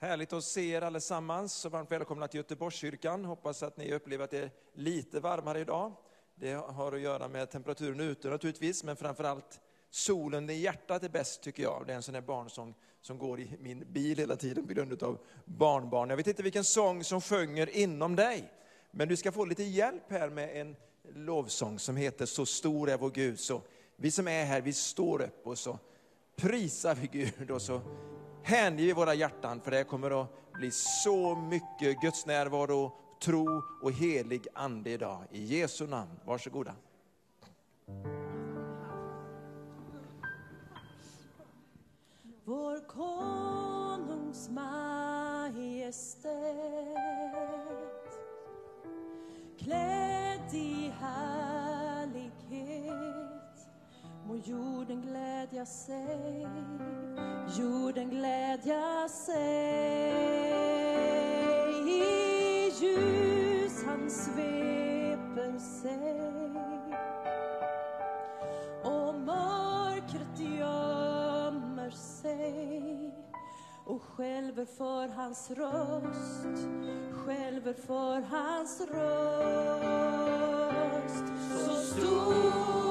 Härligt att se er allesammans. Så varmt välkomna till Göteborgskyrkan. Hoppas att ni upplever att det är lite varmare idag. Det har att göra med temperaturen ute naturligtvis, men framförallt solen i hjärtat är bäst tycker jag. Det är en sån där barnsång som går i min bil hela tiden på grund av barnbarn. Jag vet inte vilken sång som sjunger inom dig, men du ska få lite hjälp här med en lovsång som heter Så stor är vår Gud. Så vi som är här, vi står upp och så prisar vi Gud och så Hänge våra hjärtan för det kommer att bli så mycket Guds närvaro, tro och helig ande idag. I Jesu namn, varsågoda. Vår konungs majestät klädd i här jorden glädja sig, jorden glädja sig. I ljus han sveper sig. Och mörkret gömmer sig. Och skälver för hans röst, skälver för hans röst. Så stor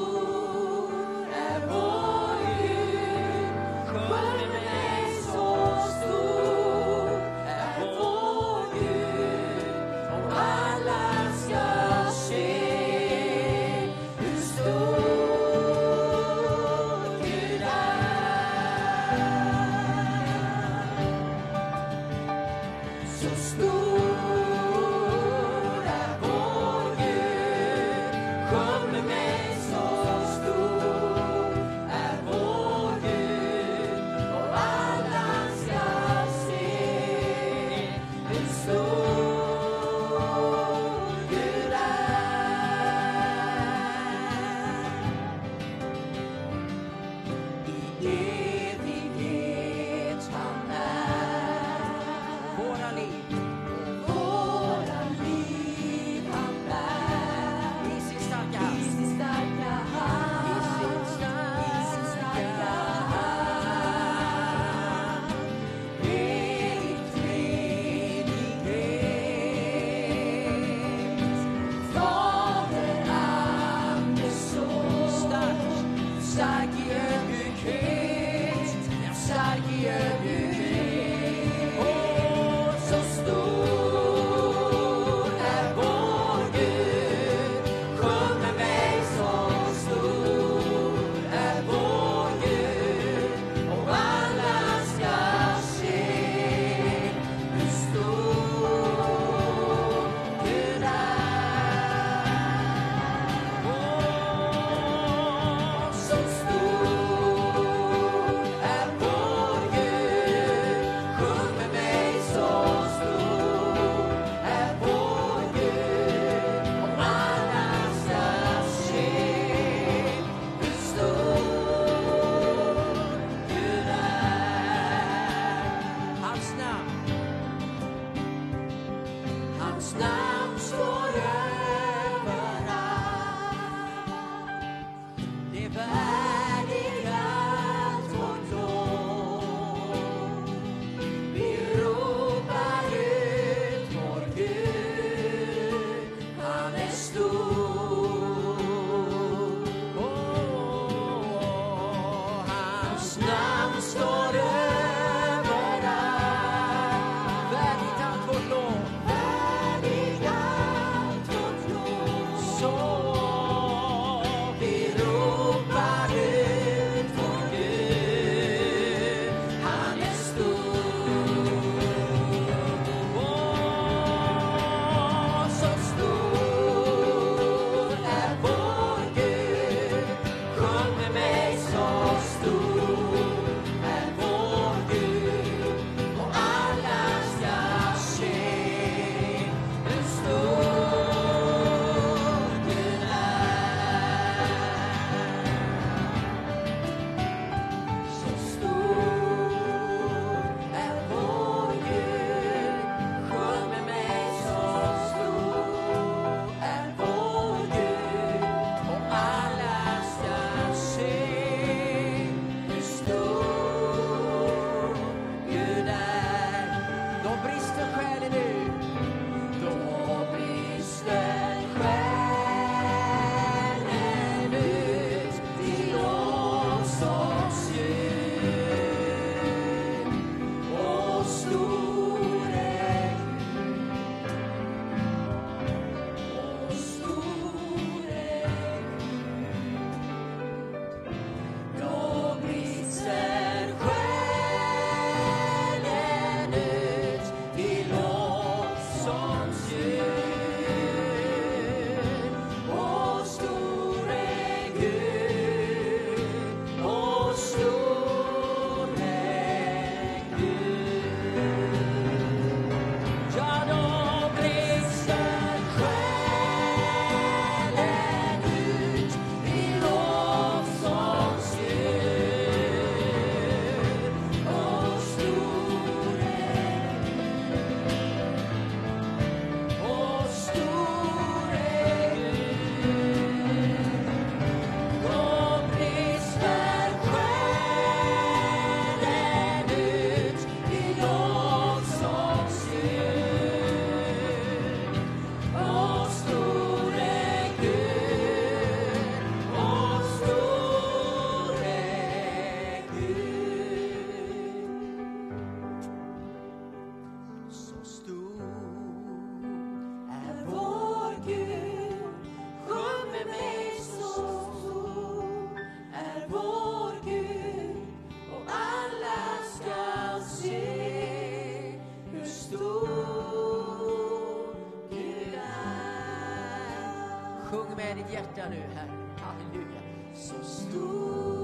Sjung med ditt hjärta nu, Herre. Halleluja. Så stor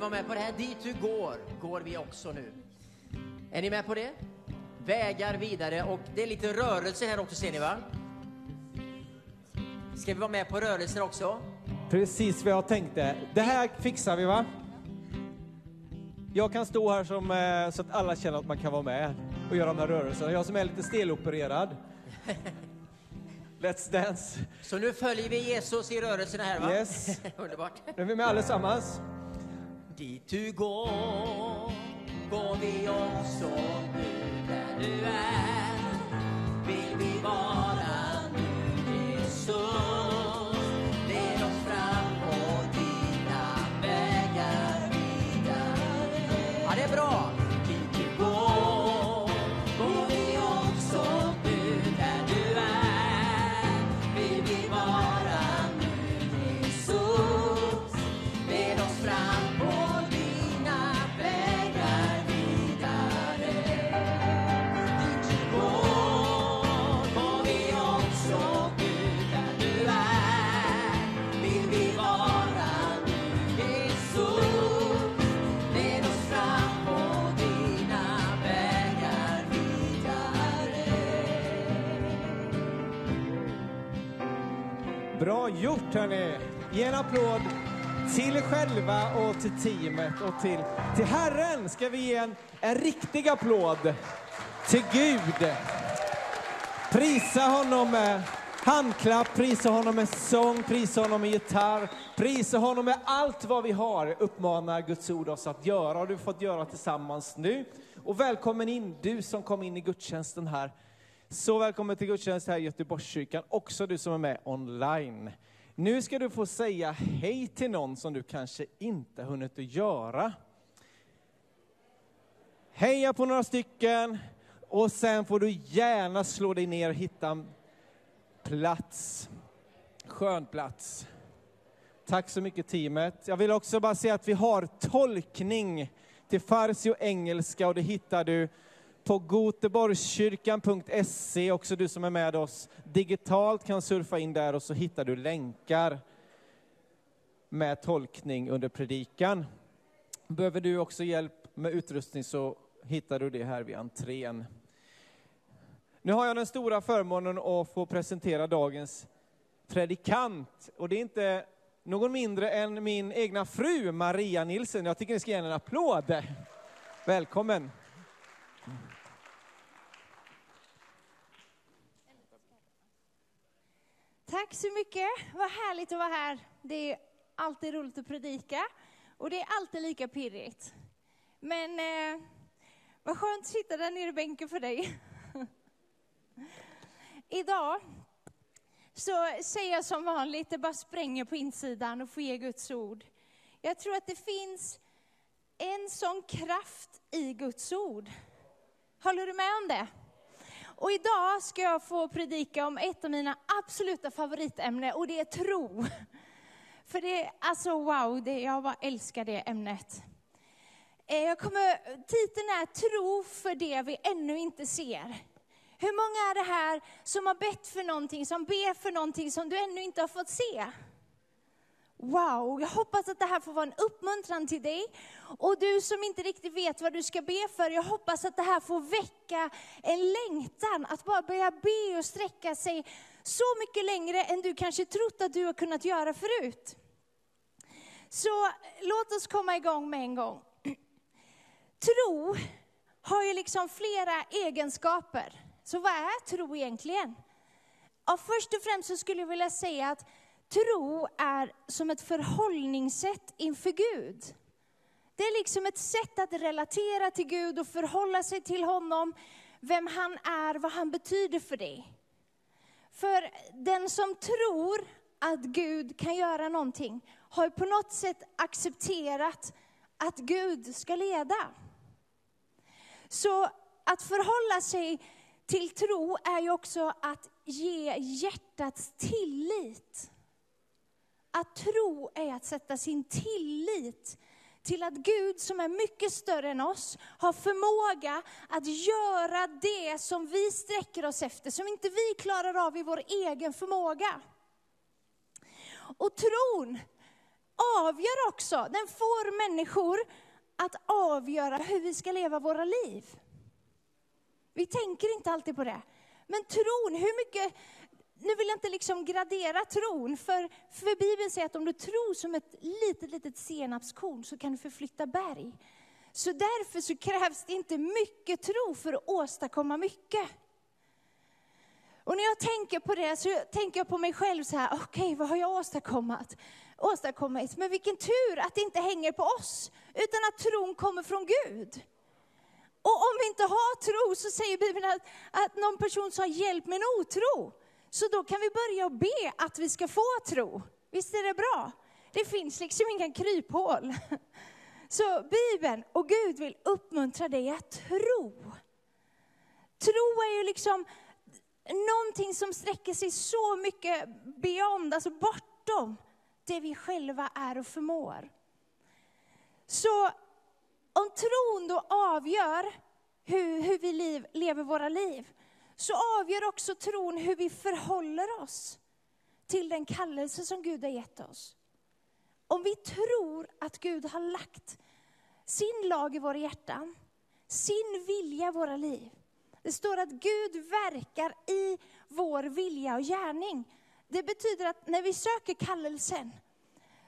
vara med på det här? Dit du går, går vi också nu. Är ni med på det? Vägar vidare och det är lite rörelse här också ser ni va? Ska vi vara med på rörelser också? Precis vad jag tänkte. Det här fixar vi va? Jag kan stå här som, eh, så att alla känner att man kan vara med och göra de här rörelserna. Jag som är lite stelopererad. Let's dance. Så nu följer vi Jesus i rörelserna här va? Yes. Underbart. Nu är vi med allesammans. Dit du går, går vi också nu där du är. Vill vi vara nu Jesus. Led gjort hörni! Ge en applåd till er själva och till teamet och till, till Herren ska vi ge en, en riktig applåd till Gud. Prisa honom med handklapp, prisa honom med sång, prisa honom med gitarr, prisa honom med allt vad vi har, uppmanar Guds ord oss att göra och du har fått göra tillsammans nu. Och välkommen in, du som kom in i gudstjänsten här. Så välkommen till gudstjänst här i Göteborgskyrkan, också du som är med online. Nu ska du få säga hej till någon som du kanske inte hunnit att göra. Heja på några stycken och sen får du gärna slå dig ner och hitta en plats. Skön plats. Tack så mycket teamet. Jag vill också bara säga att vi har tolkning till farsi och engelska och det hittar du på goteborgskyrkan.se. Också du som är med oss digitalt kan surfa in där och så hittar du länkar med tolkning under predikan. Behöver du också hjälp med utrustning så hittar du det här vid entrén. Nu har jag den stora förmånen att få presentera dagens predikant. Och det är inte någon mindre än min egna fru Maria Nilsson. Jag tycker ni ska ge henne en applåd. Välkommen. Tack så mycket. Vad härligt att vara här. Det är alltid roligt att predika och det är alltid lika pirrigt. Men eh, vad skönt att sitta där nere i bänken för dig. Idag så säger jag som vanligt, det bara spränger på insidan och får ge Guds ord. Jag tror att det finns en sån kraft i Guds ord. Håller du med om det? Och idag ska jag få predika om ett av mina absoluta favoritämnen och det är tro. För det är alltså wow, det, jag bara älskar det ämnet. Eh, jag kommer, titeln är Tro för det vi ännu inte ser. Hur många är det här som har bett för någonting, som ber för någonting som du ännu inte har fått se? Wow, jag hoppas att det här får vara en uppmuntran till dig. Och du som inte riktigt vet vad du ska be för, jag hoppas att det här får väcka en längtan att bara börja be och sträcka sig så mycket längre än du kanske trott att du har kunnat göra förut. Så låt oss komma igång med en gång. Tro har ju liksom flera egenskaper. Så vad är tro egentligen? Ja, först och främst så skulle jag vilja säga att tro är som ett förhållningssätt inför Gud. Det är liksom ett sätt att relatera till Gud och förhålla sig till honom, vem han är, vad han betyder för dig. För den som tror att Gud kan göra någonting har ju på något sätt accepterat att Gud ska leda. Så att förhålla sig till tro är ju också att ge hjärtats tillit. Att tro är att sätta sin tillit till att Gud som är mycket större än oss har förmåga att göra det som vi sträcker oss efter, som inte vi klarar av i vår egen förmåga. Och tron, avgör också, den får människor att avgöra hur vi ska leva våra liv. Vi tänker inte alltid på det. Men tron, hur mycket, nu vill jag inte liksom gradera tron, för, för Bibeln säger att om du tror som ett litet, litet senapskorn så kan du förflytta berg. Så därför så krävs det inte mycket tro för att åstadkomma mycket. Och när jag tänker på det så tänker jag på mig själv så här, okej okay, vad har jag åstadkommit? åstadkommit? Men vilken tur att det inte hänger på oss, utan att tron kommer från Gud. Och om vi inte har tro så säger Bibeln att, att någon person sa hjälp med en otro. Så då kan vi börja be att vi ska få tro. Visst är det bra? Det finns liksom inga kryphål. Så Bibeln och Gud vill uppmuntra dig att tro. Tro är ju liksom någonting som sträcker sig så mycket beyond, alltså bortom det vi själva är och förmår. Så om tron då avgör hur, hur vi liv, lever våra liv, så avgör också tron hur vi förhåller oss till den kallelse som Gud har gett oss. Om vi tror att Gud har lagt sin lag i våra hjärtan, sin vilja i våra liv. Det står att Gud verkar i vår vilja och gärning. Det betyder att när vi söker kallelsen,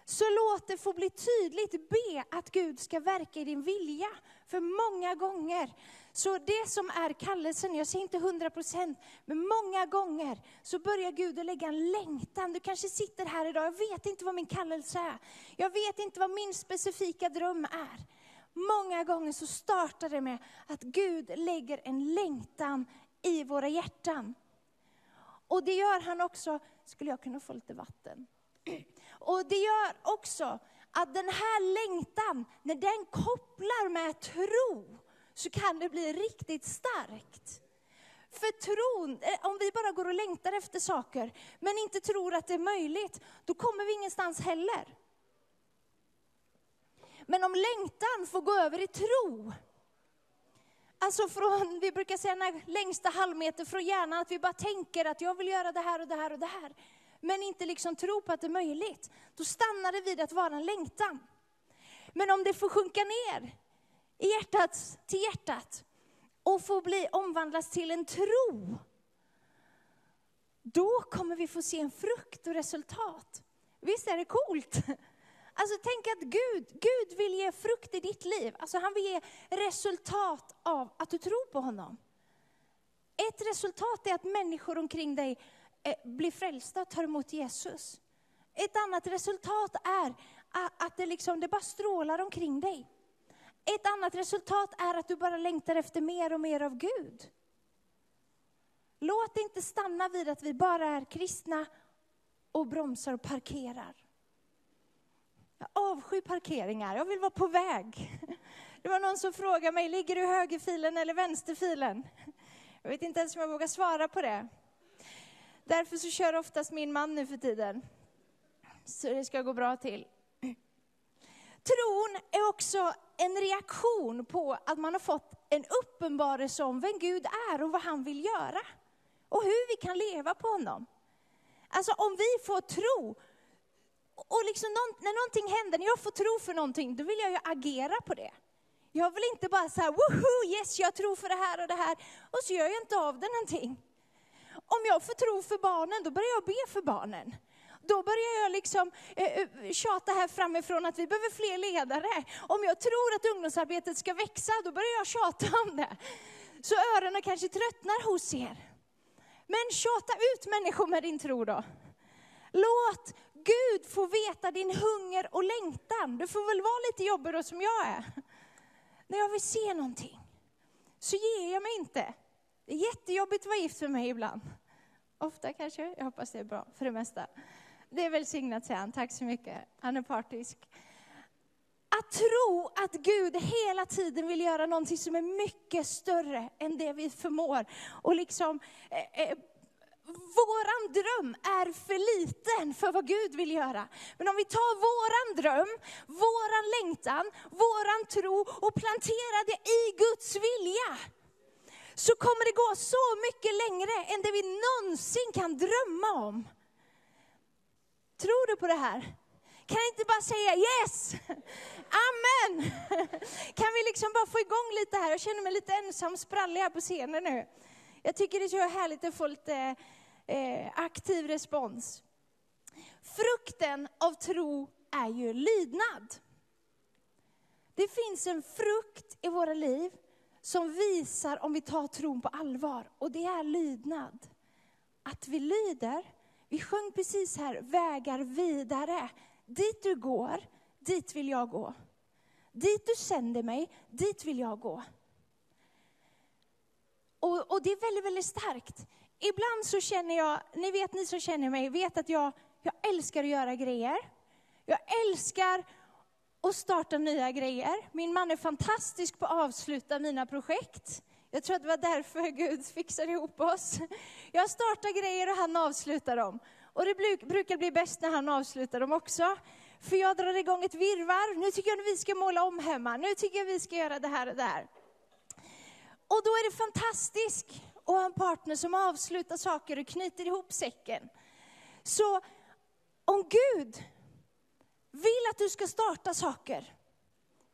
så låt det få bli tydligt, be att Gud ska verka i din vilja. För många gånger, så det som är kallelsen, jag säger inte hundra procent, men många gånger så börjar Gud att lägga en längtan. Du kanske sitter här idag, jag vet inte vad min kallelse är. Jag vet inte vad min specifika dröm är. Många gånger så startar det med att Gud lägger en längtan i våra hjärtan. Och det gör han också, skulle jag kunna få lite vatten? Och det gör också att den här längtan, när den kopplar med tro, så kan det bli riktigt starkt. För tron, eh, om vi bara går och längtar efter saker, men inte tror att det är möjligt, då kommer vi ingenstans heller. Men om längtan får gå över i tro, Alltså från, vi brukar säga den längsta halvmeter från hjärnan, att vi bara tänker att jag vill göra det här och det här och det här men inte liksom tro på att det är möjligt, då stannar det vid att vara en längtan. Men om det får sjunka ner i hjärtat, till hjärtat och få bli omvandlas till en tro, då kommer vi få se en frukt och resultat. Visst är det coolt? Alltså tänk att Gud, Gud vill ge frukt i ditt liv. Alltså han vill ge resultat av att du tror på honom. Ett resultat är att människor omkring dig Eh, blir frälsta och tar emot Jesus. Ett annat resultat är att det, liksom, det bara strålar omkring dig. Ett annat resultat är att du bara längtar efter mer och mer av Gud. Låt det inte stanna vid att vi bara är kristna och bromsar och parkerar. Jag avskyr parkeringar, jag vill vara på väg. Det var någon som frågade mig, ligger du i högerfilen eller vänsterfilen? Jag vet inte ens om jag vågar svara på det. Därför så kör oftast min man nu för tiden. Så det ska gå bra till. Tron är också en reaktion på att man har fått en uppenbarelse om vem Gud är och vad han vill göra. Och hur vi kan leva på honom. Alltså om vi får tro, och liksom när någonting händer, när jag får tro för någonting, då vill jag ju agera på det. Jag vill inte bara säga, woho, yes, jag tror för det här och det här, och så gör jag inte av det någonting. Om jag får tro för barnen, då börjar jag be för barnen. Då börjar jag liksom eh, eh, tjata här framifrån att vi behöver fler ledare. Om jag tror att ungdomsarbetet ska växa, då börjar jag tjata om det. Så öronen kanske tröttnar hos er. Men tjata ut människor med din tro då. Låt Gud få veta din hunger och längtan. Du får väl vara lite jobbig då som jag är. När jag vill se någonting, så ger jag mig inte. Det är jättejobbigt att vara gift för mig ibland. Ofta kanske, jag hoppas det är bra för det mesta. Det är välsignat säger han, tack så mycket. Han är partisk. Att tro att Gud hela tiden vill göra någonting som är mycket större än det vi förmår. Och liksom, eh, eh, våran dröm är för liten för vad Gud vill göra. Men om vi tar våran dröm, våran längtan, våran tro och planterar det i Guds vilja så kommer det gå så mycket längre än det vi någonsin kan drömma om. Tror du på det här? Kan ni inte bara säga yes? Amen! Kan vi liksom bara få igång lite här? Jag känner mig lite ensam sprallig här på scenen nu. Jag tycker det är så härligt att få lite eh, aktiv respons. Frukten av tro är ju lydnad. Det finns en frukt i våra liv som visar om vi tar tron på allvar. Och det är lydnad. Att vi lyder. Vi sjöng precis här, vägar vidare. Dit du går, dit vill jag gå. Dit du sänder mig, dit vill jag gå. Och, och det är väldigt, väldigt starkt. Ibland så känner jag, ni vet ni som känner mig, vet att jag, jag älskar att göra grejer. Jag älskar och starta nya grejer. Min man är fantastisk på att avsluta mina projekt. Jag tror att det var därför Gud fixade ihop oss. Jag startar grejer och han avslutar dem. Och det brukar bli bäst när han avslutar dem också. För jag drar igång ett virrvarr. Nu tycker jag att vi ska måla om hemma. Nu tycker jag att vi ska göra det här och det här. Och då är det fantastiskt att ha en partner som avslutar saker och knyter ihop säcken. Så om Gud vill att du ska starta saker.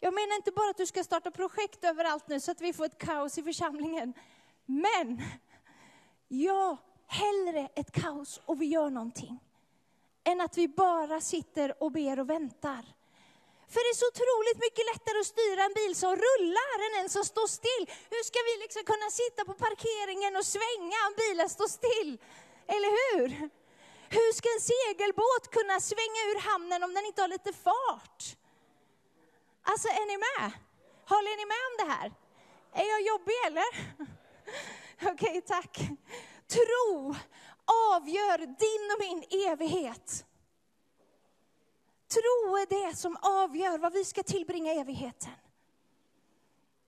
Jag menar inte bara att du ska starta projekt överallt nu så att vi får ett kaos i församlingen. Men, ja, hellre ett kaos och vi gör någonting. Än att vi bara sitter och ber och väntar. För det är så otroligt mycket lättare att styra en bil som rullar än en som står still. Hur ska vi liksom kunna sitta på parkeringen och svänga om bilen står still? Eller hur? Hur ska en segelbåt kunna svänga ur hamnen om den inte har lite fart? Alltså, är ni med? Håller ni med om det här? Är jag jobbig eller? Okej, tack. Tro avgör din och min evighet. Tro är det som avgör vad vi ska tillbringa evigheten.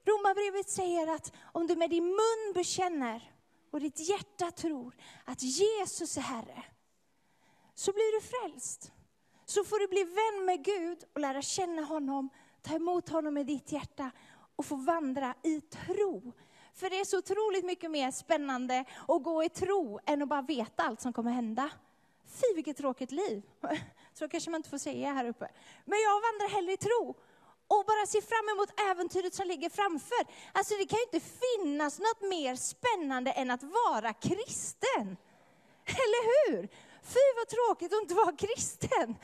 Romarbrevet säger att om du med din mun bekänner och ditt hjärta tror att Jesus är Herre, så blir du frälst. Så får du bli vän med Gud och lära känna honom, ta emot honom i ditt hjärta och få vandra i tro. För det är så otroligt mycket mer spännande att gå i tro än att bara veta allt som kommer hända. Fy vilket tråkigt liv. Så kanske man inte får säga här uppe. Men jag vandrar hellre i tro och bara ser fram emot äventyret som ligger framför. Alltså det kan ju inte finnas något mer spännande än att vara kristen. Eller hur? Fy vad tråkigt att inte vara kristen.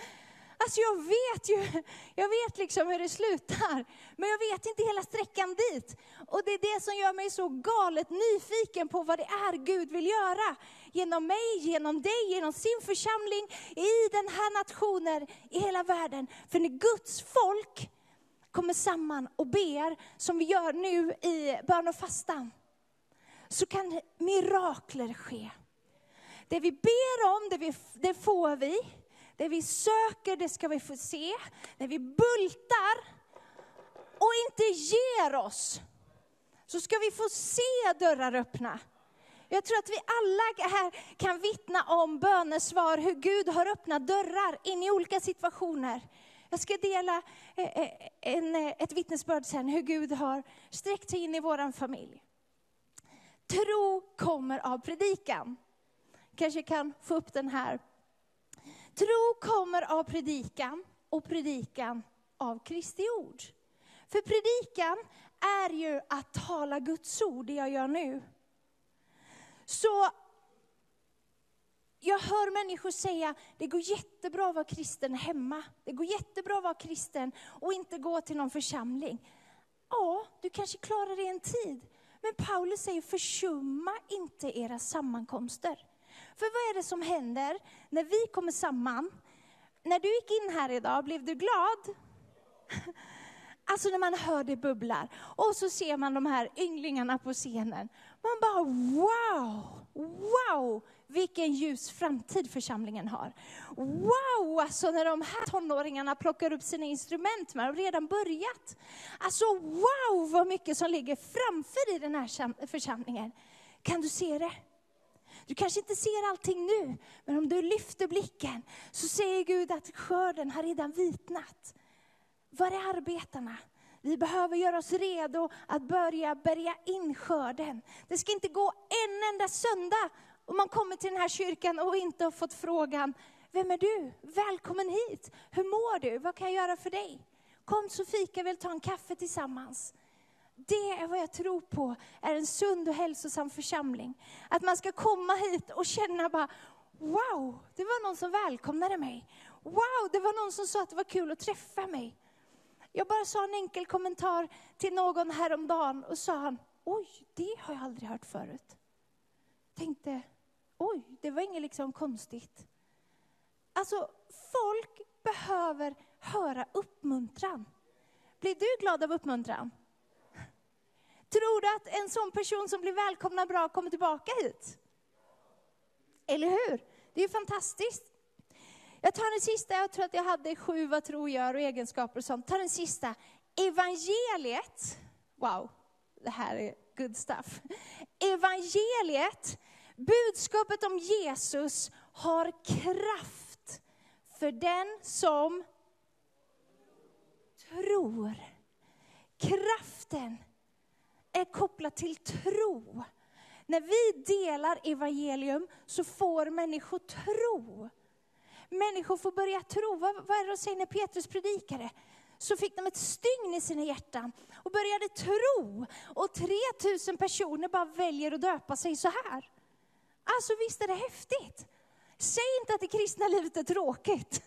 Alltså jag vet ju, jag vet liksom hur det slutar, men jag vet inte hela sträckan dit. Och det är det som gör mig så galet nyfiken på vad det är Gud vill göra. Genom mig, genom dig, genom sin församling, i den här nationen, i hela världen. För när Guds folk kommer samman och ber, som vi gör nu i bön och fastan, så kan mirakler ske. Det vi ber om, det, vi, det får vi. Det vi söker, det ska vi få se. När vi bultar och inte ger oss, så ska vi få se dörrar öppna. Jag tror att vi alla här kan vittna om bönesvar, hur Gud har öppnat dörrar in i olika situationer. Jag ska dela eh, eh, en, eh, ett vittnesbörd sen, hur Gud har sträckt sig in i vår familj. Tro kommer av predikan. Kanske kan få upp den här. Tro kommer av predikan och predikan av Kristi ord. För predikan är ju att tala Guds ord, det jag gör nu. Så jag hör människor säga, det går jättebra att vara kristen hemma. Det går jättebra att vara kristen och inte gå till någon församling. Ja, du kanske klarar det en tid. Men Paulus säger, försumma inte era sammankomster. För vad är det som händer när vi kommer samman? När du gick in här idag, blev du glad? Alltså när man hör det bubblar. Och så ser man de här ynglingarna på scenen. Man bara wow, wow, vilken ljus framtid församlingen har. Wow, alltså när de här tonåringarna plockar upp sina instrument, man har redan börjat. Alltså wow, vad mycket som ligger framför i den här församlingen. Kan du se det? Du kanske inte ser allting nu, men om du lyfter blicken så säger Gud att skörden har redan vitnat. Var är arbetarna? Vi behöver göra oss redo att börja bärga in skörden. Det ska inte gå en enda söndag om man kommer till den här kyrkan och inte har fått frågan, vem är du? Välkommen hit. Hur mår du? Vad kan jag göra för dig? Kom så fika, vill ta en kaffe tillsammans. Det är vad jag tror på är en sund och hälsosam församling. Att man ska komma hit och känna bara, wow, det var någon som välkomnade mig. Wow, det var någon som sa att det var kul att träffa mig. Jag bara sa en enkel kommentar till någon häromdagen och sa han, oj, det har jag aldrig hört förut. Tänkte, oj, det var inget liksom konstigt. Alltså, folk behöver höra uppmuntran. Blir du glad av uppmuntran? Tror du att en sån person som blir välkomnad bra kommer tillbaka hit? Eller hur? Det är ju fantastiskt. Jag tar den sista, jag tror att jag hade sju vad tro gör och egenskaper och sånt. Ta den sista. Evangeliet, wow, det här är good stuff. Evangeliet, budskapet om Jesus har kraft för den som tror. Kraften är kopplat till tro. När vi delar evangelium så får människor tro. Människor får börja tro. Vad, vad är det de säger när Petrus predikade? Så fick de ett stygn i sina hjärtan och började tro. Och 3000 personer bara väljer att döpa sig så här. Alltså visst är det häftigt? Säg inte att det kristna livet är tråkigt.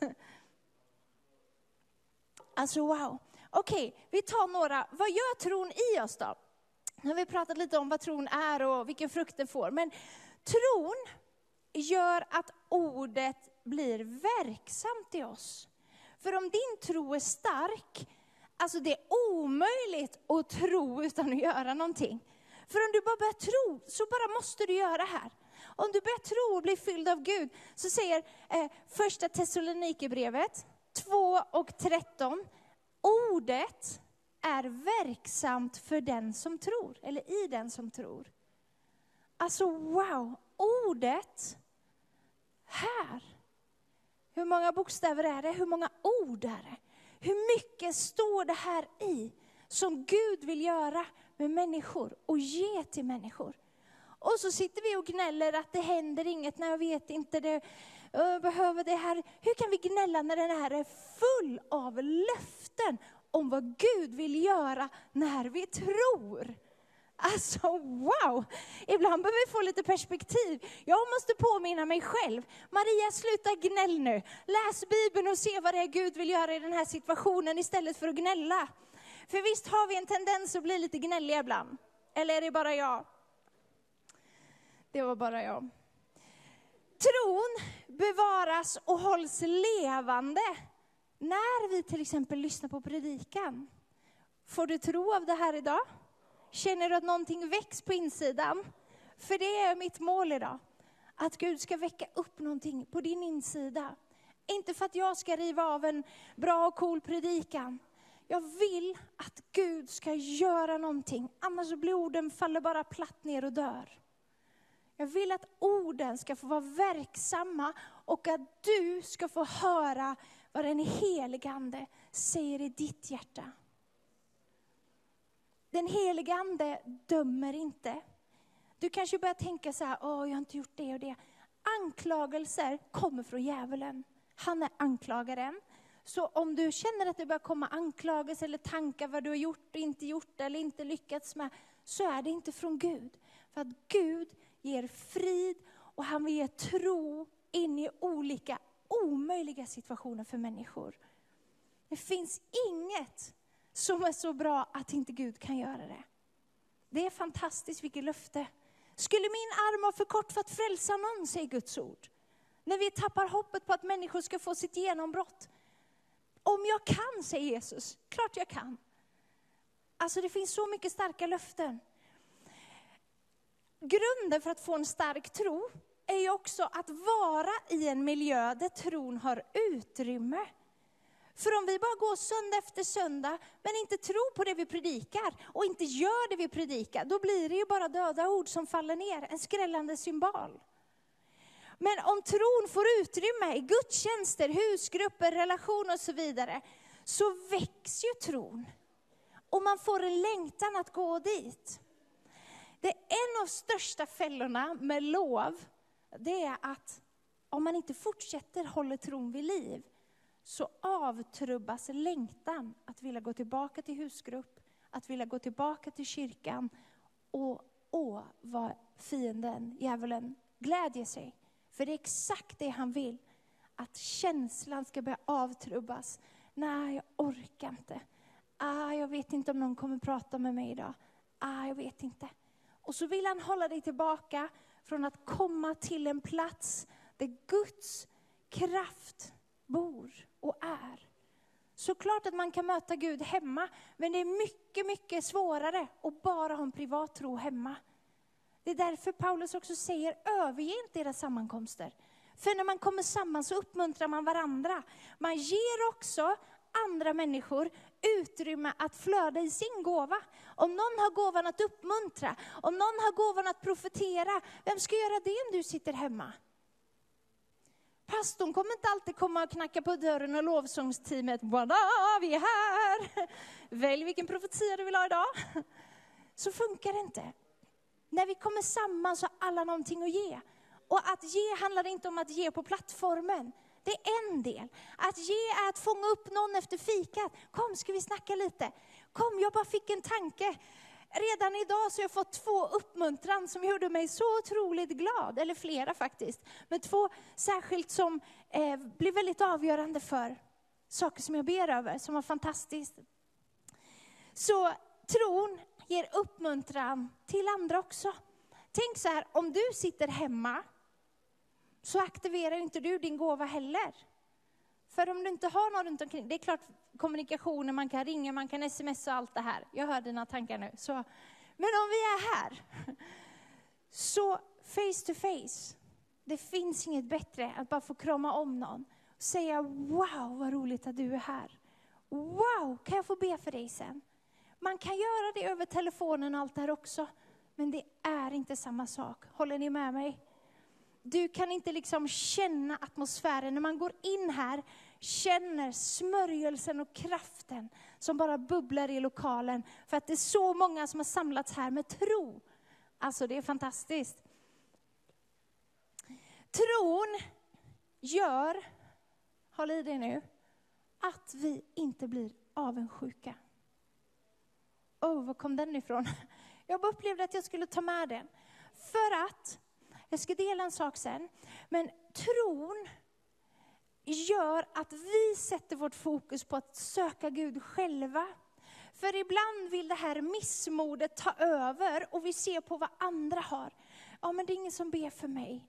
Alltså wow. Okej, vi tar några. Vad gör tron i oss då? Nu har vi pratat lite om vad tron är och vilken frukt den får. Men tron gör att ordet blir verksamt i oss. För om din tro är stark, alltså det är omöjligt att tro utan att göra någonting. För om du bara börjar tro, så bara måste du göra det här. Om du börjar tro och blir fylld av Gud, så säger eh, första Thessalonikerbrevet 2 och 13, ordet är verksamt för den som tror, eller i den som tror. Alltså wow, ordet här. Hur många bokstäver är det? Hur många ord är det? Hur mycket står det här i som Gud vill göra med människor och ge till människor? Och så sitter vi och gnäller att det händer inget, när jag vet inte, det, jag behöver det här. Hur kan vi gnälla när den här är full av löften om vad Gud vill göra när vi tror? Alltså wow! Ibland behöver vi få lite perspektiv. Jag måste påminna mig själv. Maria, sluta gnäll nu. Läs Bibeln och se vad det är Gud vill göra i den här situationen istället för att gnälla. För visst har vi en tendens att bli lite gnälliga ibland? Eller är det bara jag? Det var bara jag. Tron bevaras och hålls levande när vi till exempel lyssnar på predikan. Får du tro av det här idag? Känner du att någonting väcks på insidan? För det är mitt mål idag. Att Gud ska väcka upp någonting på din insida. Inte för att jag ska riva av en bra och cool predikan. Jag vill att Gud ska göra någonting, annars blir orden faller bara platt ner och dör. Jag vill att orden ska få vara verksamma och att du ska få höra vad den helige Ande säger i ditt hjärta. Den helige Ande dömer inte. Du kanske börjar tänka så här, åh jag har inte gjort det och det. Anklagelser kommer från djävulen. Han är anklagaren. Så om du känner att det börjar komma anklagelser eller tankar vad du har gjort och inte gjort eller inte lyckats med, så är det inte från Gud. För att Gud ger frid och han vill ge tro in i olika omöjliga situationer för människor. Det finns inget som är så bra att inte Gud kan göra det. Det är fantastiskt vilket löfte. Skulle min arm vara för kort för att frälsa någon, säger Guds ord. När vi tappar hoppet på att människor ska få sitt genombrott. Om jag kan, säger Jesus, klart jag kan. Alltså det finns så mycket starka löften. Grunden för att få en stark tro är ju också att vara i en miljö där tron har utrymme. För om vi bara går söndag efter söndag, men inte tror på det vi predikar, och inte gör det vi predikar, då blir det ju bara döda ord som faller ner, en skrällande symbol. Men om tron får utrymme i gudstjänster, husgrupper, relationer och så vidare, så väcks ju tron. Och man får en längtan att gå dit. Det är en av största fällorna med lov, det är att om man inte fortsätter hålla tron vid liv, så avtrubbas längtan att vilja gå tillbaka till husgrupp, att vilja gå tillbaka till kyrkan och åh, vad fienden, djävulen, glädjer sig. För det är exakt det han vill. Att känslan ska börja avtrubbas. Nej, jag orkar inte. Ah, jag vet inte om någon kommer prata med mig idag. Ah, jag vet inte. Och så vill han hålla dig tillbaka från att komma till en plats där Guds kraft bor och är. Såklart att man kan möta Gud hemma, men det är mycket, mycket svårare att bara ha en privat tro hemma. Det är därför Paulus också säger, överge inte era sammankomster. För när man kommer samman så uppmuntrar man varandra. Man ger också andra människor utrymme att flöda i sin gåva. Om någon har gåvan att uppmuntra, om någon har gåvan att profetera, vem ska göra det om du sitter hemma? Pastorn kommer inte alltid komma och knacka på dörren och lovsångsteamet, Wada, vi är här! Välj vilken profetia du vill ha idag. Så funkar det inte. När vi kommer samman så har alla någonting att ge. Och att ge handlar inte om att ge på plattformen. Det är en del. Att ge är att fånga upp någon efter fikat. Kom, ska vi snacka lite? Kom, jag bara fick en tanke. Redan idag så har jag fått två uppmuntran som gjorde mig så otroligt glad. Eller flera faktiskt. Men två särskilt som eh, blev väldigt avgörande för saker som jag ber över, som var fantastiskt. Så tron ger uppmuntran till andra också. Tänk så här, om du sitter hemma så aktiverar inte du din gåva heller. För om du inte har någon runt omkring, det är klart kommunikationer, man kan ringa, man kan smsa och allt det här. Jag hör dina tankar nu. Så. Men om vi är här, så face to face, det finns inget bättre att bara få krama om någon. Och säga wow vad roligt att du är här. Wow, kan jag få be för dig sen? Man kan göra det över telefonen och allt det här också. Men det är inte samma sak. Håller ni med mig? Du kan inte liksom känna atmosfären när man går in här, känner smörjelsen och kraften som bara bubblar i lokalen. För att det är så många som har samlats här med tro. Alltså det är fantastiskt. Tron gör, håll i dig nu, att vi inte blir avundsjuka. Oh, var kom den ifrån? Jag bara upplevde att jag skulle ta med den. För att, jag ska dela en sak sen, men tron gör att vi sätter vårt fokus på att söka Gud själva. För ibland vill det här missmodet ta över och vi ser på vad andra har. Ja, men det är ingen som ber för mig.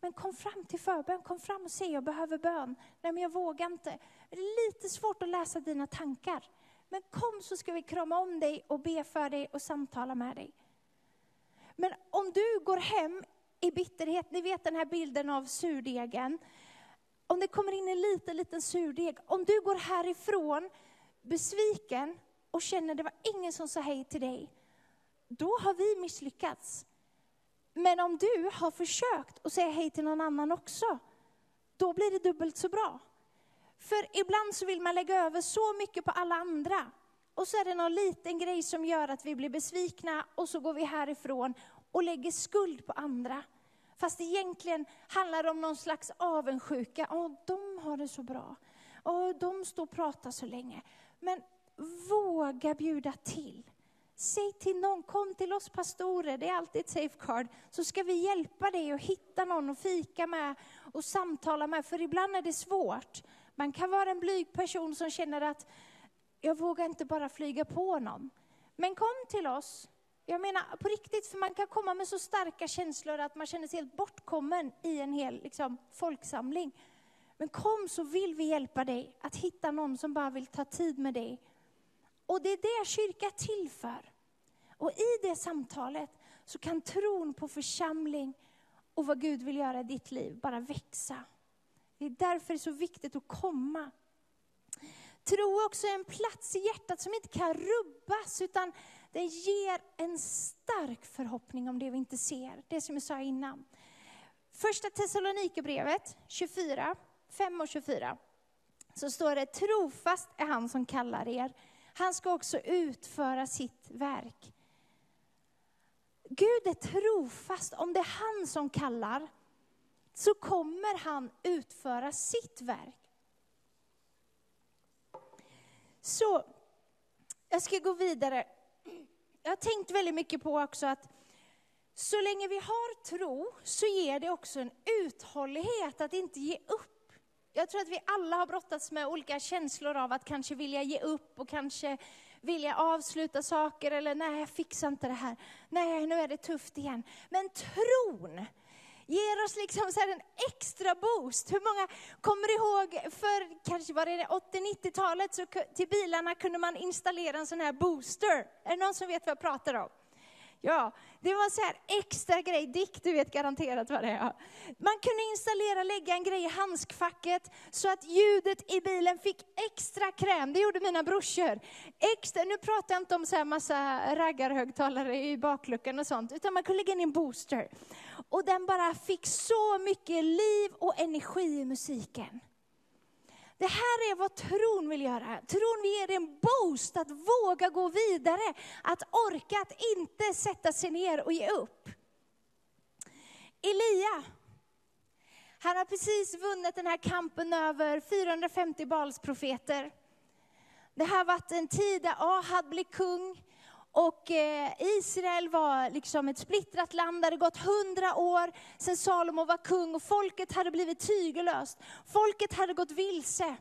Men kom fram till förbön, kom fram och säg jag behöver bön. Nej, men jag vågar inte. Det är lite svårt att läsa dina tankar. Men kom så ska vi krama om dig och be för dig och samtala med dig. Men om du går hem i bitterhet, ni vet den här bilden av surdegen. Om det kommer in en liten, liten surdeg, om du går härifrån besviken och känner det var ingen som sa hej till dig, då har vi misslyckats. Men om du har försökt att säga hej till någon annan också, då blir det dubbelt så bra. För ibland så vill man lägga över så mycket på alla andra. Och så är det någon liten grej som gör att vi blir besvikna och så går vi härifrån och lägger skuld på andra. Fast egentligen handlar det om någon slags avundsjuka. Åh, de har det så bra. Åh, de står och pratar så länge. Men våga bjuda till. Säg till någon, kom till oss pastorer, det är alltid ett safeguard, så ska vi hjälpa dig att hitta någon att fika med och samtala med, för ibland är det svårt. Man kan vara en blyg person som känner att jag vågar inte bara flyga på någon. Men kom till oss. Jag menar på riktigt, för man kan komma med så starka känslor att man känner sig helt bortkommen i en hel liksom, folksamling. Men kom så vill vi hjälpa dig att hitta någon som bara vill ta tid med dig. Och det är det kyrka är till för. Och i det samtalet så kan tron på församling och vad Gud vill göra i ditt liv bara växa. Det är därför det är så viktigt att komma. Tro är också en plats i hjärtat som inte kan rubbas, utan den ger en stark förhoppning om det vi inte ser. Det som jag sa innan. Första Thessalonikerbrevet 24, 5 och 24. Så står det, trofast är han som kallar er. Han ska också utföra sitt verk. Gud är trofast om det är han som kallar så kommer han utföra sitt verk. Så, jag ska gå vidare. Jag har tänkt väldigt mycket på också att så länge vi har tro så ger det också en uthållighet att inte ge upp. Jag tror att vi alla har brottats med olika känslor av att kanske vilja ge upp och kanske vilja avsluta saker eller nej, jag fixar inte det här. Nej, nu är det tufft igen. Men tron ger oss liksom så här en extra boost. Hur många kommer ihåg, för kanske var det 80-90-talet, så till bilarna kunde man installera en sån här booster. Är det någon som vet vad jag pratar om? Ja, det var så här extra grej. Dick, du vet garanterat vad det är. Man kunde installera, lägga en grej i handskfacket så att ljudet i bilen fick extra kräm. Det gjorde mina brorsor. Extra, nu pratar jag inte om så här massa raggarhögtalare i bakluckan och sånt, utan man kunde lägga in en booster. Och den bara fick så mycket liv och energi i musiken. Det här är vad tron vill göra. Tron vill ge dig en boost att våga gå vidare, att orka, att inte sätta sig ner och ge upp. Elia, han har precis vunnit den här kampen över 450 Balsprofeter. Det här har varit en tid där Ahad blir kung och eh, Israel var liksom ett splittrat land. Det hade gått hundra år sedan Salomo var kung och folket hade blivit tygellöst. Folket hade gått vilse.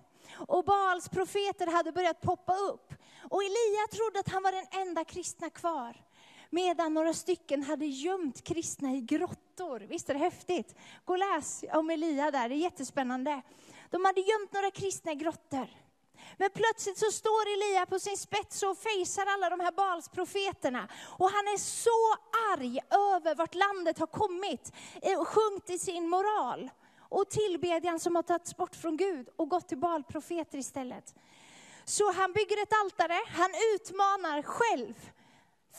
Och Baals profeter hade börjat poppa upp. Och Elia trodde att han var den enda kristna kvar. Medan några stycken hade gömt kristna i grottor. Visst är det häftigt? Gå och läs om Elia där, det är jättespännande. De hade gömt några kristna i grottor. Men plötsligt så står Elia på sin spets och fejsar alla de här Balsprofeterna. Och han är så arg över vart landet har kommit och sjunkit i sin moral. Och tillbedjan som har tagits bort från Gud och gått till Balprofeter istället. Så han bygger ett altare, han utmanar själv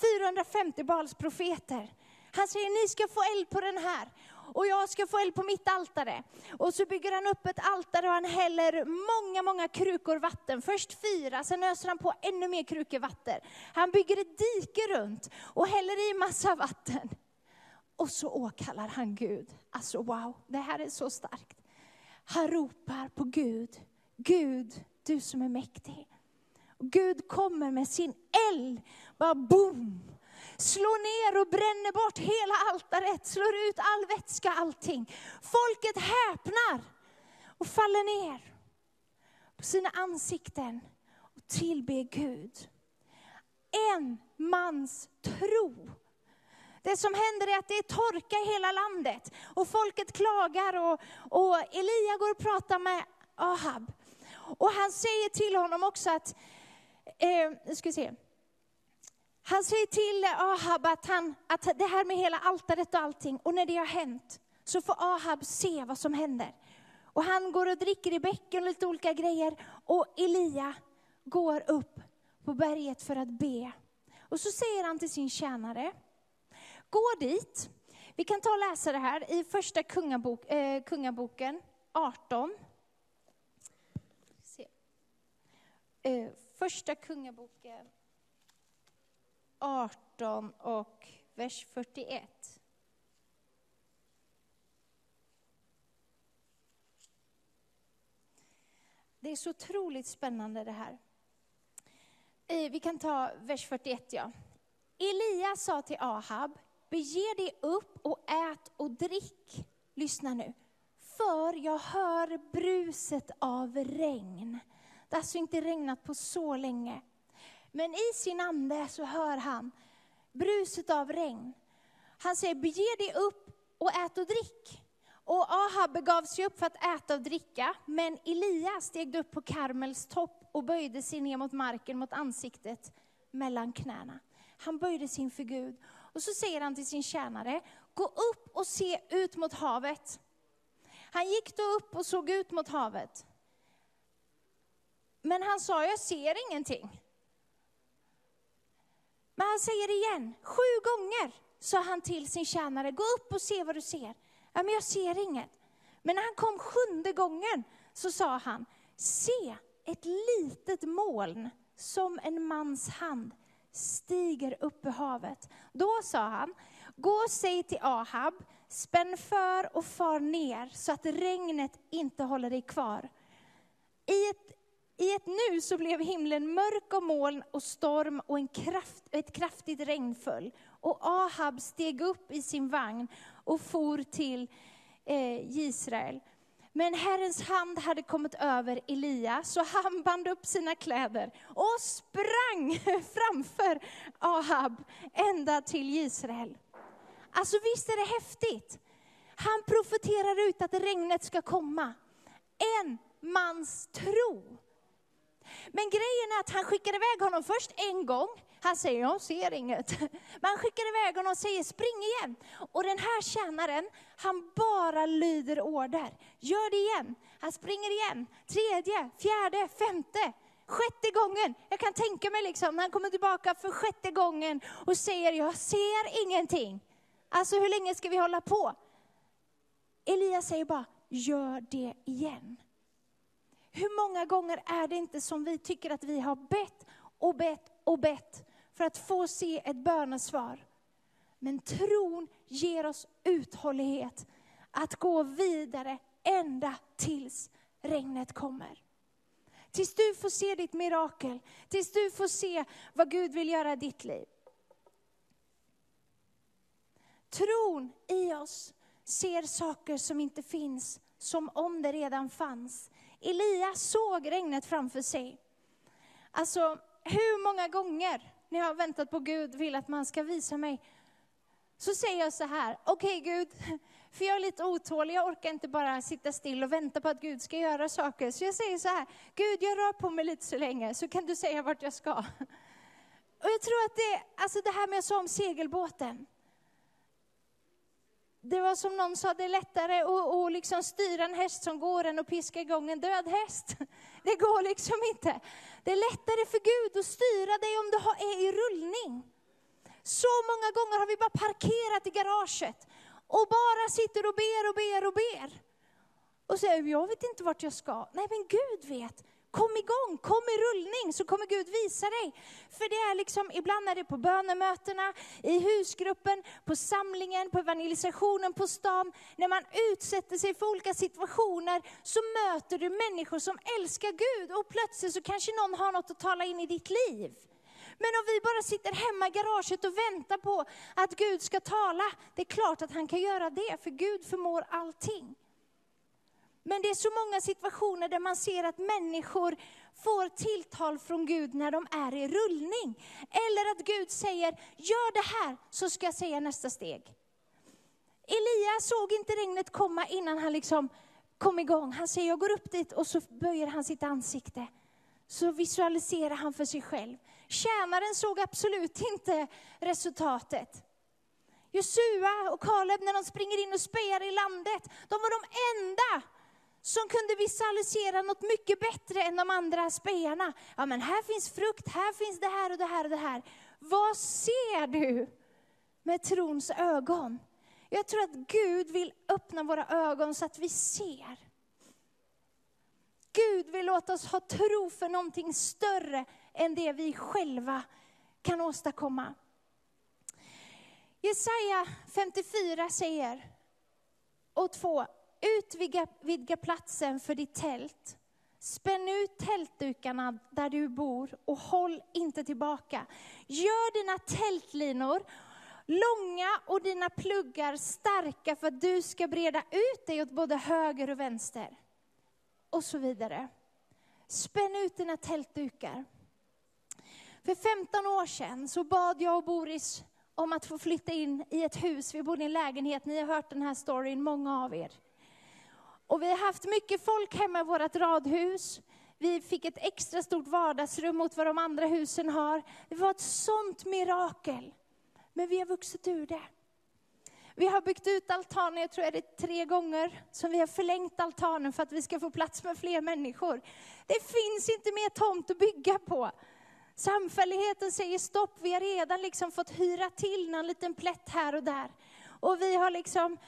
450 Balsprofeter. Han säger, ni ska få eld på den här och jag ska få eld på mitt altare. Och så bygger han upp ett altare och han häller många, många krukor vatten. Först fyra, sen öser han på ännu mer krukor vatten. Han bygger ett dike runt och häller i massa vatten. Och så åkallar han Gud. Alltså wow, det här är så starkt. Han ropar på Gud. Gud, du som är mäktig. Och Gud kommer med sin eld, bara boom, slår ner och bränner bort hela altaret, slår ut all vätska, allting. Folket häpnar och faller ner på sina ansikten och tillber Gud. En mans tro. Det som händer är att det är torka i hela landet och folket klagar och, och Elia går och pratar med Ahab. Och han säger till honom också att, eh, nu ska vi se. Han säger till eh, Ahab att, han, att det här med hela altaret och allting, och när det har hänt, så får Ahab se vad som händer. Och han går och dricker i bäcken och lite olika grejer. Och Elia går upp på berget för att be. Och så säger han till sin tjänare, gå dit. Vi kan ta och läsa det här i första kungabok, eh, kungaboken 18. Se. Eh, första kungaboken 18 och vers 41. Det är så otroligt spännande det här. Eh, vi kan ta vers 41 ja. Elia sa till Ahab, bege dig upp och ät och drick. Lyssna nu. För jag hör bruset av regn. Det har alltså inte regnat på så länge. Men i sin ande så hör han bruset av regn. Han säger, bege dig upp och ät och drick. Och Ahab begav sig upp för att äta och dricka, men Elia steg upp på Karmels topp och böjde sig ner mot marken, mot ansiktet, mellan knäna. Han böjde sig inför Gud. Och så säger han till sin tjänare, gå upp och se ut mot havet. Han gick då upp och såg ut mot havet. Men han sa, jag ser ingenting. Men han säger igen, sju gånger sa han till sin tjänare, gå upp och se vad du ser. Ja, men jag ser inget. Men när han kom sjunde gången så sa han, se ett litet moln som en mans hand stiger upp ur havet. Då sa han, gå och säg till Ahab, spänn för och far ner så att regnet inte håller dig kvar. I ett, i ett nu så blev himlen mörk av moln och storm och en kraft, ett kraftigt regn föll. Och Ahab steg upp i sin vagn och for till eh, Israel. Men Herrens hand hade kommit över Elia, så han band upp sina kläder och sprang framför Ahab ända till Israel. Alltså visst är det häftigt? Han profeterar ut att regnet ska komma. En mans tro. Men grejen är att han skickar iväg honom först en gång. Han säger, jag ser inget. Men han skickar iväg honom och säger, spring igen. Och den här tjänaren, han bara lyder order. Gör det igen. Han springer igen. Tredje, fjärde, femte. Sjätte gången. Jag kan tänka mig liksom när han kommer tillbaka för sjätte gången och säger, jag ser ingenting. Alltså hur länge ska vi hålla på? Elias säger bara, gör det igen. Hur många gånger är det inte som vi tycker att vi har bett och bett och bett för att få se ett bönesvar? Men tron ger oss uthållighet att gå vidare ända tills regnet kommer. Tills du får se ditt mirakel, tills du får se vad Gud vill göra i ditt liv. Tron i oss ser saker som inte finns, som om det redan fanns. Elias såg regnet framför sig. Alltså, hur många gånger när jag har väntat på Gud vill att man ska visa mig, så säger jag så här, okej okay, Gud, för jag är lite otålig, jag orkar inte bara sitta still och vänta på att Gud ska göra saker. Så jag säger så här, Gud jag rör på mig lite så länge, så kan du säga vart jag ska. Och jag tror att det, alltså det här med jag sa om segelbåten, det var som någon sa, det är lättare att, att liksom styra en häst som går än att piska igång en död häst. Det går liksom inte. Det är lättare för Gud att styra dig om du är i rullning. Så många gånger har vi bara parkerat i garaget och bara sitter och ber och ber och ber. Och säger, jag vet inte vart jag ska. Nej men Gud vet. Kom igång, kom i rullning så kommer Gud visa dig. För det är liksom, ibland är det på bönemötena, i husgruppen, på samlingen, på evangelisationen, på stan. När man utsätter sig för olika situationer så möter du människor som älskar Gud och plötsligt så kanske någon har något att tala in i ditt liv. Men om vi bara sitter hemma i garaget och väntar på att Gud ska tala, det är klart att han kan göra det, för Gud förmår allting. Men det är så många situationer där man ser att människor får tilltal från Gud när de är i rullning. Eller att Gud säger, gör det här så ska jag säga nästa steg. Elia såg inte regnet komma innan han liksom kom igång. Han säger, jag går upp dit och så böjer han sitt ansikte. Så visualiserar han för sig själv. Tjänaren såg absolut inte resultatet. Josua och Kaleb när de springer in och spejar i landet, de var de enda som kunde visualisera något mycket bättre än de andra spejarna. Ja men här finns frukt, här finns det här och det här och det här. Vad ser du med trons ögon? Jag tror att Gud vill öppna våra ögon så att vi ser. Gud vill låta oss ha tro för någonting större än det vi själva kan åstadkomma. Jesaja 54 säger, och 2, Utvidga platsen för ditt tält. Spänn ut tältdukarna där du bor och håll inte tillbaka. Gör dina tältlinor långa och dina pluggar starka för att du ska breda ut dig åt både höger och vänster. Och så vidare. Spänn ut dina tältdukar. För 15 år sedan så bad jag och Boris om att få flytta in i ett hus. Vi bodde i en lägenhet, ni har hört den här storyn, många av er. Och vi har haft mycket folk hemma i vårt radhus. Vi fick ett extra stort vardagsrum mot vad de andra husen har. Det var ett sånt mirakel. Men vi har vuxit ur det. Vi har byggt ut altanen, jag tror det är tre gånger, som vi har förlängt altanen för att vi ska få plats med fler människor. Det finns inte mer tomt att bygga på. Samfälligheten säger stopp, vi har redan liksom fått hyra till någon liten plätt här och där. Och vi har liksom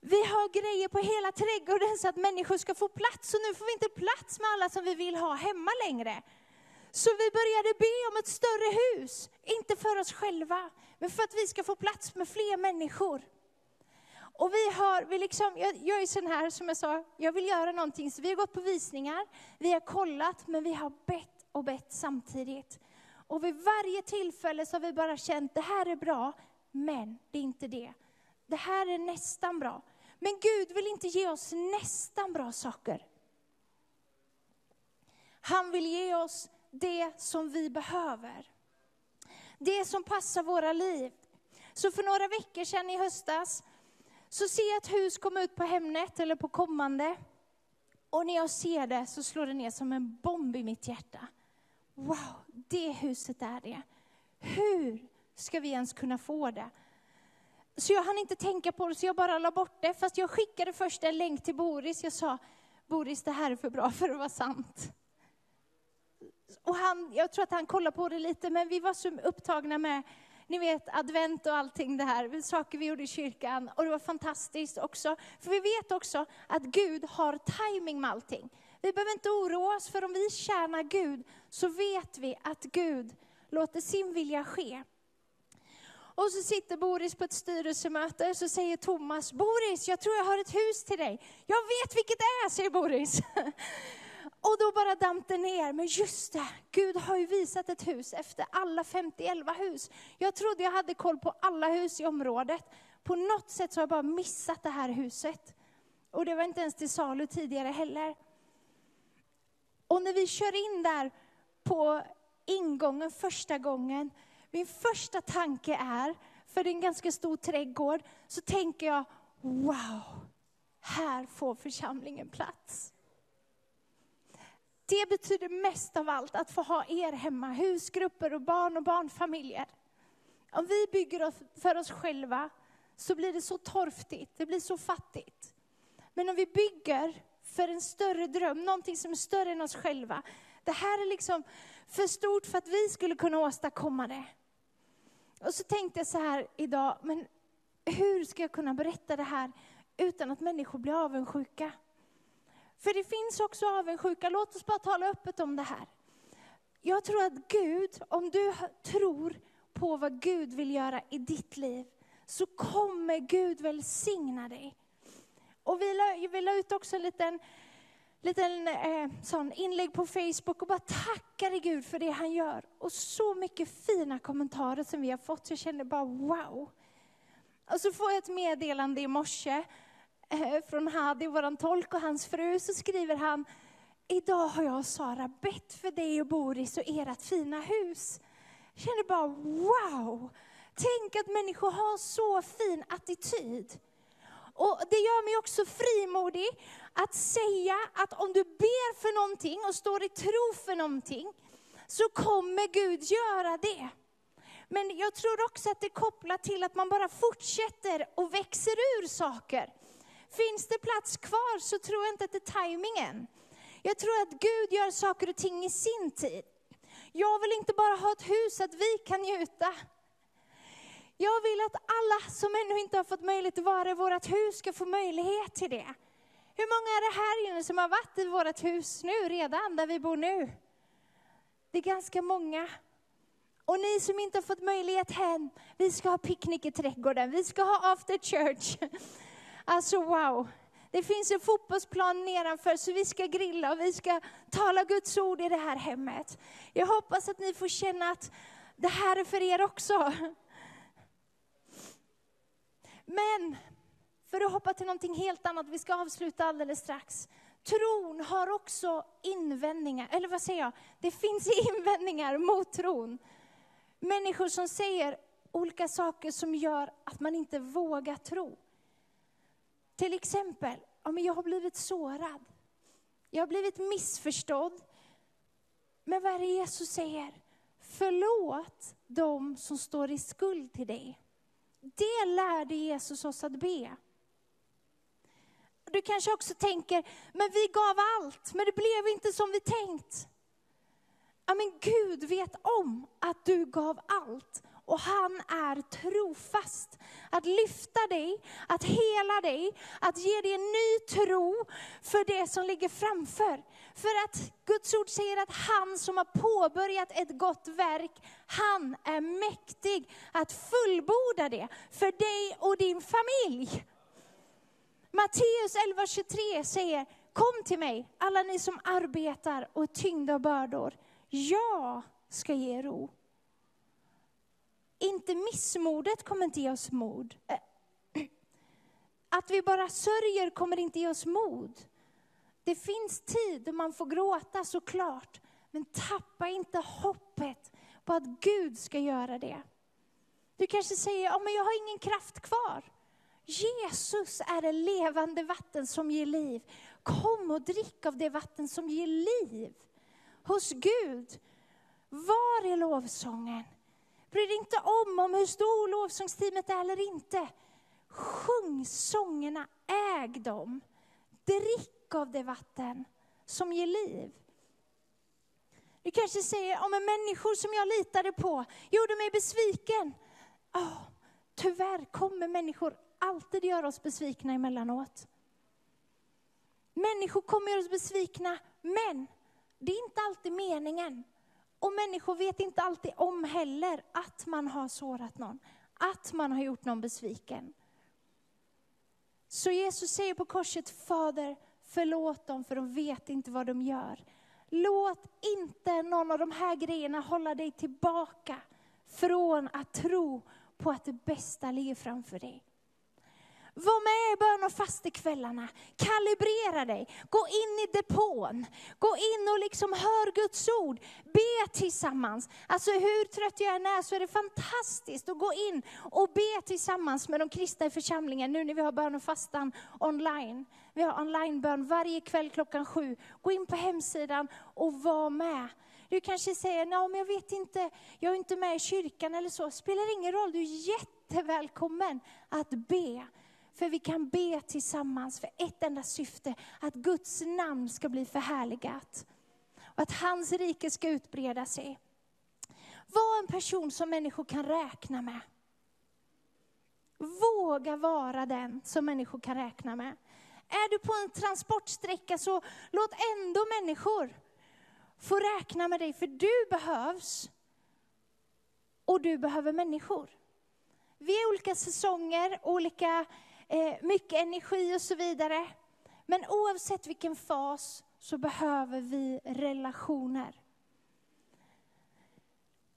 vi har grejer på hela trädgården så att människor ska få plats. Och nu får vi inte plats med alla som vi vill ha hemma längre. Så vi började be om ett större hus. Inte för oss själva, men för att vi ska få plats med fler människor. Och vi har, vi liksom, jag, jag är sån här som jag sa, jag vill göra någonting. Så vi har gått på visningar, vi har kollat, men vi har bett och bett samtidigt. Och vid varje tillfälle så har vi bara känt, det här är bra, men det är inte det. Det här är nästan bra. Men Gud vill inte ge oss nästan bra saker. Han vill ge oss det som vi behöver. Det som passar våra liv. Så för några veckor sedan i höstas så ser jag ett hus komma ut på Hemnet eller på kommande. Och när jag ser det så slår det ner som en bomb i mitt hjärta. Wow, det huset är det. Hur ska vi ens kunna få det? Så jag hann inte tänka på det, så jag bara la bort det. Fast jag skickade först en länk till Boris. Jag sa, Boris, det här är för bra för att vara sant. Och han, jag tror att han kollade på det lite, men vi var så upptagna med, ni vet, advent och allting det här, saker vi gjorde i kyrkan. Och det var fantastiskt också. För vi vet också att Gud har timing med allting. Vi behöver inte oroa oss, för om vi tjänar Gud, så vet vi att Gud låter sin vilja ske. Och så sitter Boris på ett styrelsemöte, så säger Thomas, Boris, jag tror jag har ett hus till dig. Jag vet vilket det är, säger Boris. Och då bara damp det ner. Men just det, Gud har ju visat ett hus efter alla 51 hus. Jag trodde jag hade koll på alla hus i området. På något sätt så har jag bara missat det här huset. Och det var inte ens till salu tidigare heller. Och när vi kör in där på ingången första gången, min första tanke är, för det är en ganska stor trädgård, så tänker jag, wow, här får församlingen plats. Det betyder mest av allt att få ha er hemma, husgrupper och barn och barnfamiljer. Om vi bygger för oss själva så blir det så torftigt, det blir så fattigt. Men om vi bygger för en större dröm, någonting som är större än oss själva. Det här är liksom för stort för att vi skulle kunna åstadkomma det. Och så tänkte jag så här idag, men hur ska jag kunna berätta det här utan att människor blir avundsjuka? För det finns också avundsjuka, låt oss bara tala öppet om det här. Jag tror att Gud, om du tror på vad Gud vill göra i ditt liv, så kommer Gud välsigna dig. Och vi la, vi la ut också en liten, liten eh, sån inlägg på Facebook och bara tackade Gud för det han gör. Och så mycket fina kommentarer som vi har fått, jag kände bara wow. Och så får jag ett meddelande i morse Eh, från Hadi, vår tolk och hans fru, så skriver han, idag har jag och Sara bett för dig och Boris och ert fina hus. Jag känner bara wow! Tänk att människor har så fin attityd. Och det gör mig också frimodig att säga att om du ber för någonting och står i tro för någonting, så kommer Gud göra det. Men jag tror också att det är kopplat till att man bara fortsätter och växer ur saker. Finns det plats kvar så tror jag inte att det är tajmingen. Jag tror att Gud gör saker och ting i sin tid. Jag vill inte bara ha ett hus att vi kan njuta. Jag vill att alla som ännu inte har fått möjlighet att vara i vårt hus ska få möjlighet till det. Hur många är det här inne som har varit i vårt hus nu redan, där vi bor nu? Det är ganska många. Och ni som inte har fått möjlighet hem, vi ska ha picknick i trädgården, vi ska ha after church. Alltså wow. Det finns en fotbollsplan nedanför, så vi ska grilla och vi ska tala Guds ord i det här hemmet. Jag hoppas att ni får känna att det här är för er också. Men, för att hoppa till någonting helt annat, vi ska avsluta alldeles strax. Tron har också invändningar, eller vad säger jag? Det finns invändningar mot tron. Människor som säger olika saker som gör att man inte vågar tro. Till exempel, ja, men jag har blivit sårad. Jag har blivit missförstådd. Men vad är det Jesus säger? Förlåt dem som står i skuld till dig. Det lärde Jesus oss att be. Du kanske också tänker, men vi gav allt, men det blev inte som vi tänkt. Ja, men Gud vet om att du gav allt och han är trofast. Att lyfta dig, att hela dig, att ge dig en ny tro för det som ligger framför. För att Guds ord säger att han som har påbörjat ett gott verk, han är mäktig att fullborda det för dig och din familj. Matteus 11.23 säger, kom till mig, alla ni som arbetar och är tyngda av bördor. Jag ska ge er ro. Inte missmodet kommer inte ge oss mod. Eh, att vi bara sörjer kommer inte ge oss mod. Det finns tid då man får gråta såklart. Men tappa inte hoppet på att Gud ska göra det. Du kanske säger, ja men jag har ingen kraft kvar. Jesus är det levande vatten som ger liv. Kom och drick av det vatten som ger liv. Hos Gud. Var är lovsången? Bry dig inte om, om hur stor lovsångsteamet är eller inte. Sjung sångerna, äg dem. Drick av det vatten som ger liv. Du kanske säger, om en människor som jag litade på gjorde mig besviken. Ja, tyvärr kommer människor alltid göra oss besvikna emellanåt. Människor kommer göra oss besvikna, men det är inte alltid meningen. Och människor vet inte alltid om heller att man har sårat någon, att man har gjort någon besviken. Så Jesus säger på korset, Fader, förlåt dem för de vet inte vad de gör. Låt inte någon av de här grejerna hålla dig tillbaka från att tro på att det bästa ligger framför dig. Var med i bön och fastekvällarna. Kalibrera dig. Gå in i depån. Gå in och liksom hör Guds ord. Be tillsammans. Alltså hur trött jag än är så är det fantastiskt att gå in och be tillsammans med de kristna i församlingen. Nu när vi har bön och fastan online. Vi har onlinebön varje kväll klockan sju. Gå in på hemsidan och var med. Du kanske säger, nej men jag vet inte, jag är inte med i kyrkan eller så. Spelar ingen roll, du är jättevälkommen att be. För vi kan be tillsammans för ett enda syfte, att Guds namn ska bli förhärligat. Och att hans rike ska utbreda sig. Var en person som människor kan räkna med. Våga vara den som människor kan räkna med. Är du på en transportsträcka så låt ändå människor få räkna med dig, för du behövs. Och du behöver människor. Vi är olika säsonger, olika Eh, mycket energi och så vidare. Men oavsett vilken fas så behöver vi relationer.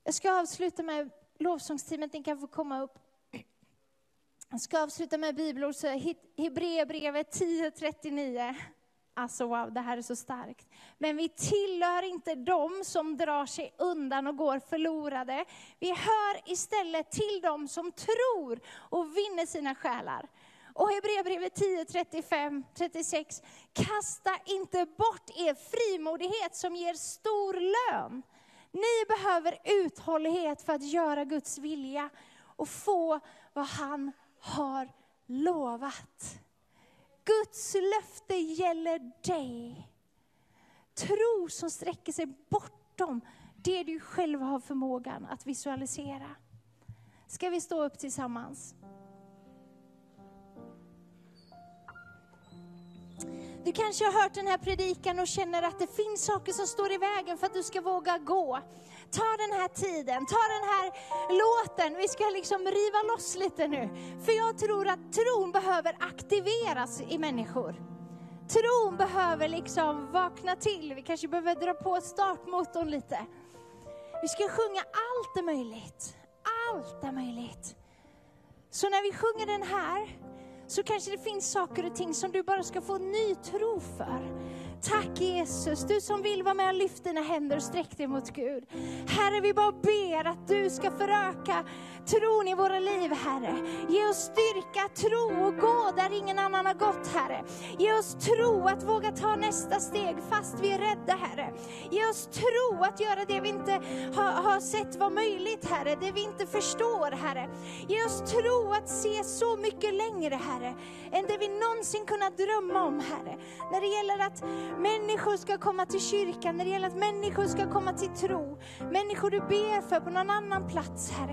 Jag ska avsluta med lovsångsteamet, ni kan få komma upp. Jag ska avsluta med bibelord, så Hebreerbrevet 10.39. Alltså wow, det här är så starkt. Men vi tillhör inte dem som drar sig undan och går förlorade. Vi hör istället till dem som tror och vinner sina själar. Och Hebreerbrevet 10, 35, 36. Kasta inte bort er frimodighet som ger stor lön. Ni behöver uthållighet för att göra Guds vilja och få vad han har lovat. Guds löfte gäller dig. Tro som sträcker sig bortom det du själv har förmågan att visualisera. Ska vi stå upp tillsammans? Du kanske har hört den här predikan och känner att det finns saker som står i vägen för att du ska våga gå. Ta den här tiden, ta den här låten, vi ska liksom riva loss lite nu. För jag tror att tron behöver aktiveras i människor. Tron behöver liksom vakna till, vi kanske behöver dra på startmotorn lite. Vi ska sjunga allt är möjligt, allt är möjligt. Så när vi sjunger den här, så kanske det finns saker och ting som du bara ska få ny tro för. Tack Jesus, du som vill vara med och lyft dina händer och sträck dig mot Gud. Herre, vi bara ber att du ska föröka tron i våra liv, Herre. Ge oss styrka, tro och gå där ingen annan har gått, Herre. Ge oss tro att våga ta nästa steg fast vi är rädda, Herre. Ge oss tro att göra det vi inte har, har sett vara möjligt, Herre. Det vi inte förstår, Herre. Ge oss tro att se så mycket längre, Herre, än det vi någonsin kunnat drömma om, Herre. När det gäller att människor ska komma till kyrkan, när det gäller att människor ska komma till tro. Människor du ber för på någon annan plats, Herre.